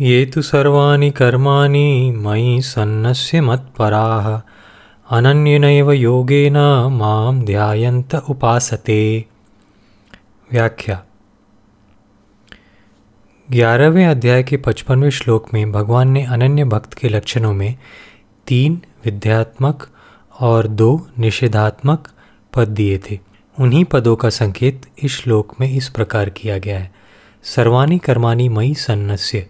ये तो सर्वाणि कर्माणि मयि सन्नस्य मत्पराः। अनन्यनैव योगेन माँ ध्यायन्त उपासते। व्याख्या। ग्यारहवें अध्याय के पचपनवें श्लोक में भगवान ने अनन्य भक्त के लक्षणों में तीन विद्यात्मक और दो निषेधात्मक पद दिए थे। उन्हीं पदों का संकेत इस श्लोक में इस प्रकार किया गया है। सर्वाणी कर्माणी मई सन्नस्य।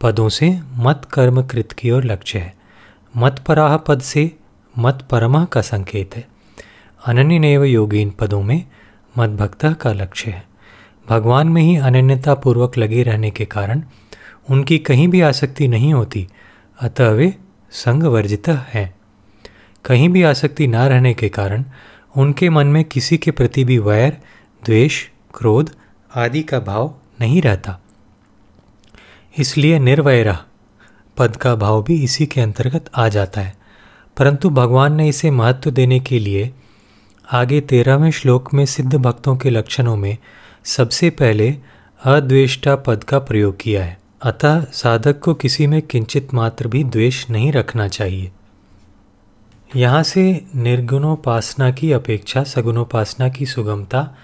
पदों से मत कर्म कृत की ओर लक्ष्य है। मत पराह पद से मत परमा का संकेत है। अनन्य नैव योगीन पदों में मत भक्त का लक्ष्य है। भगवान में ही अनन्यता पूर्वक लगे रहने के कारण उनकी कहीं भी आसक्ति नहीं होती, अतः वे संग वर्जित हैं। कहीं भी आसक्ति ना रहने के कारण उनके मन में किसी के प्रति भी वैर, द्वेष, क्रोध आदि का भाव नहीं रहता। इसलिए निर्वैरा। पद का भाव भी इसी के अंतर्गत आ जाता है। परंतु भगवान ने इसे महत्व देने के लिए आगे तेरहवें श्लोक में सिद्ध भक्तों के लक्षणों में सबसे पहले अद्वेष्टा पद का प्रयोग किया है। अतः साधक को किसी में किंचित मात्र भी द्वेष नहीं रखना चाहिए। यहाँ से निर्गुणोपासना की अपेक्षा सगुणोपासना की सुगमता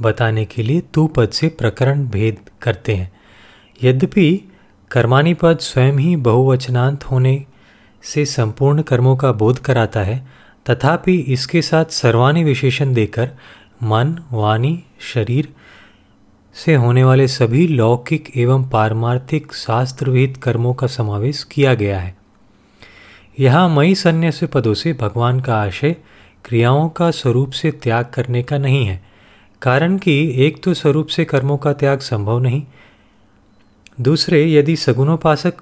बताने के लिए तू पद से प्रकरण भेद करते हैं। यद्यपि कर्माणी पद स्वयं ही बहुवचनांत होने से संपूर्ण कर्मों का बोध कराता है, तथापि इसके साथ सर्वाणी विशेषण देकर मन, वाणी, शरीर से होने वाले सभी लौकिक एवं पारमार्थिक शास्त्रविहित कर्मों का समावेश किया गया है। यहाँ मई सन्यास पदों से भगवान का आशय क्रियाओं का स्वरूप से त्याग करने का नहीं है, कारण कि एक तो स्वरूप से कर्मों का त्याग संभव नहीं दूसरे, यदि सगुणोपासक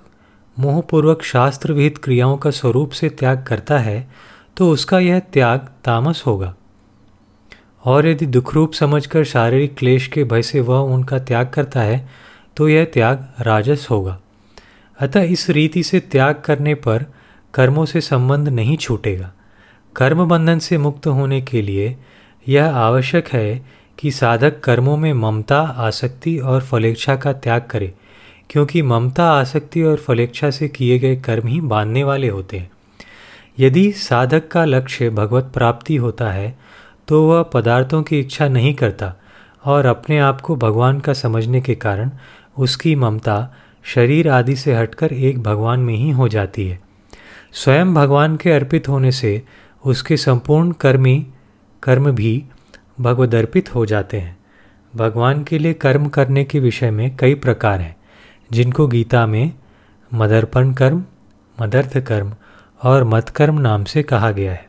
मोहपूर्वक शास्त्र विहित क्रियाओं का स्वरूप से त्याग करता है तो उसका यह त्याग तामस होगा। और यदि दुखरूप समझकर शारीरिक क्लेश के भय से वह उनका त्याग करता है तो यह त्याग राजस होगा। अतः इस रीति से त्याग करने पर कर्मों से संबंध नहीं छूटेगा। कर्म बंधन से मुक्त होने के लिए यह आवश्यक है कि साधक कर्मों में ममता, आसक्ति और फलेच्छा का त्याग करे। क्योंकि ममता आसक्ति और फलेच्छा से किए गए कर्म ही बांधने वाले होते हैं। यदि साधक का लक्ष्य भगवत प्राप्ति होता है तो वह पदार्थों की इच्छा नहीं करता और अपने आप को भगवान का समझने के कारण उसकी ममता शरीर आदि से हटकर एक भगवान में ही हो जाती है। स्वयं भगवान के अर्पित होने से उसके संपूर्ण कर्मी, कर्म भी भगवदर्पित हो जाते हैं। भगवान के लिए कर्म करने के विषय में कई प्रकार हैं। जिनको गीता में मदर्पण कर्म, मदर्थ कर्म और मतकर्म नाम से कहा गया है।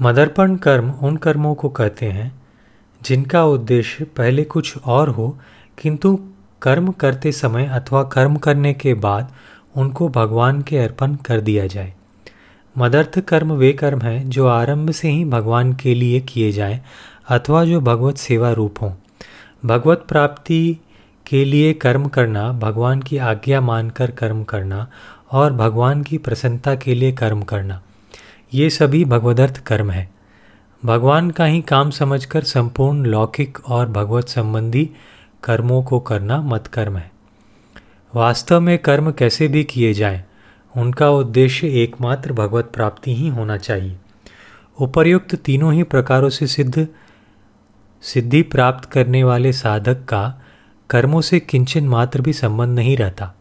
मदर्पण कर्म उन कर्मों को कहते हैं जिनका उद्देश्य पहले कुछ और हो, किंतु कर्म करते समय अथवा कर्म करने के बाद उनको भगवान के अर्पण कर दिया जाए। मदर्थ कर्म वे कर्म हैं जो आरंभ से ही भगवान के लिए किए जाएँ अथवा जो भगवत सेवा रूप हों। भगवत प्राप्ति के लिए कर्म करना भगवान की आज्ञा मानकर कर्म करना और भगवान की प्रसन्नता के लिए कर्म करना ये सभी भगवदर्थ कर्म है। भगवान का ही काम समझकर संपूर्ण लौकिक और भगवत संबंधी कर्मों को करना मत कर्म है। वास्तव में कर्म कैसे भी किए जाएँ, उनका उद्देश्य एकमात्र भगवत प्राप्ति ही होना चाहिए। उपर्युक्त तीनों ही प्रकारों से सिद्ध सिद्धि प्राप्त करने वाले साधक का कर्मों से किंचन मात्र भी संबंध नहीं रहता।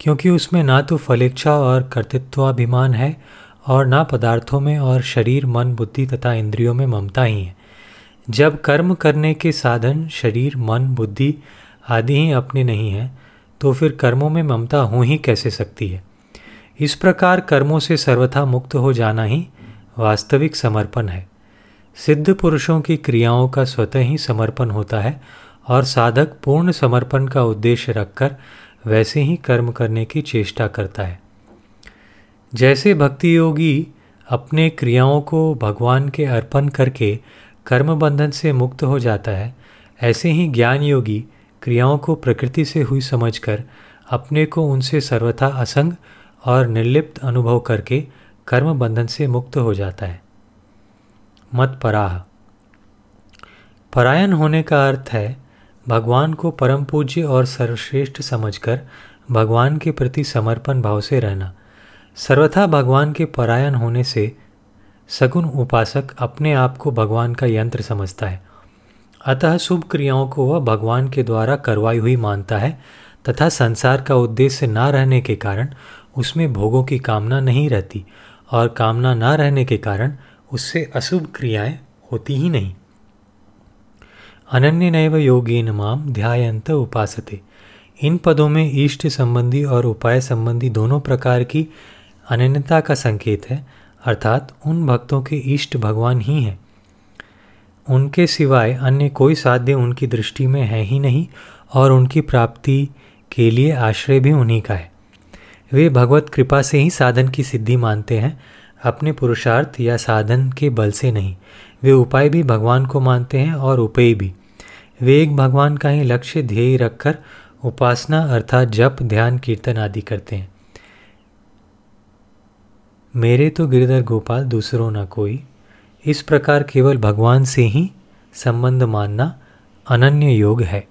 क्योंकि उसमें ना तो फलेच्छा और कर्तृत्वाभिमान है और ना पदार्थों में और शरीर, मन, बुद्धि तथा इंद्रियों में ममता ही है। जब कर्म करने के साधन, शरीर, मन, बुद्धि आदि ही अपने नहीं हैं तो फिर कर्मों में ममता हो ही कैसे सकती है? इस प्रकार कर्मों से सर्वथा मुक्त हो जाना ही वास्तविक समर्पण है। सिद्ध पुरुषों की क्रियाओं का स्वतः ही समर्पण होता है और साधक पूर्ण समर्पण का उद्देश्य रखकर वैसे ही कर्म करने की चेष्टा करता है। जैसे भक्ति योगी अपने क्रियाओं को भगवान के अर्पण करके कर्म बंधन से मुक्त हो जाता है, ऐसे ही ज्ञान योगी क्रियाओं को प्रकृति से हुई समझकर अपने को उनसे सर्वथा असंग और निर्लिप्त अनुभव करके कर्म बंधन से मुक्त हो जाता है। मत पराह परायण होने का अर्थ है भगवान को परम पूज्य और सर्वश्रेष्ठ समझकर भगवान के प्रति समर्पण भाव से रहना। सर्वथा भगवान के परायण होने से सगुण उपासक अपने आप को भगवान का यंत्र समझता है। अतः शुभ क्रियाओं को वह भगवान के द्वारा करवाई हुई मानता है तथा संसार का उद्देश्य न रहने के कारण उसमें भोगों की कामना नहीं रहती और कामना न रहने के कारण उससे अशुभ क्रियाएँ होती ही नहीं। अनन्य नैव योगेन माम ध्यायंत उपासते। इन पदों में इष्ट संबंधी और उपाय संबंधी दोनों प्रकार की अनन्यता का संकेत है, अर्थात उन भक्तों के इष्ट भगवान ही हैं। उनके सिवाय अन्य कोई साध्य उनकी दृष्टि में है ही नहीं और उनकी प्राप्ति के लिए आश्रय भी उन्हीं का है। वे भगवत कृपा से ही साधन की सिद्धि मानते हैं, अपने पुरुषार्थ या साधन के बल से नहीं। वे उपाय भी भगवान को मानते हैं और उपेय भी। वे एक भगवान का ही लक्ष्य ध्येय रखकर उपासना अर्थात जप, ध्यान, कीर्तन आदि करते हैं। मेरे तो गिरधर गोपाल, दूसरों ना कोई। इस प्रकार केवल भगवान से ही संबंध मानना अनन्य योग है।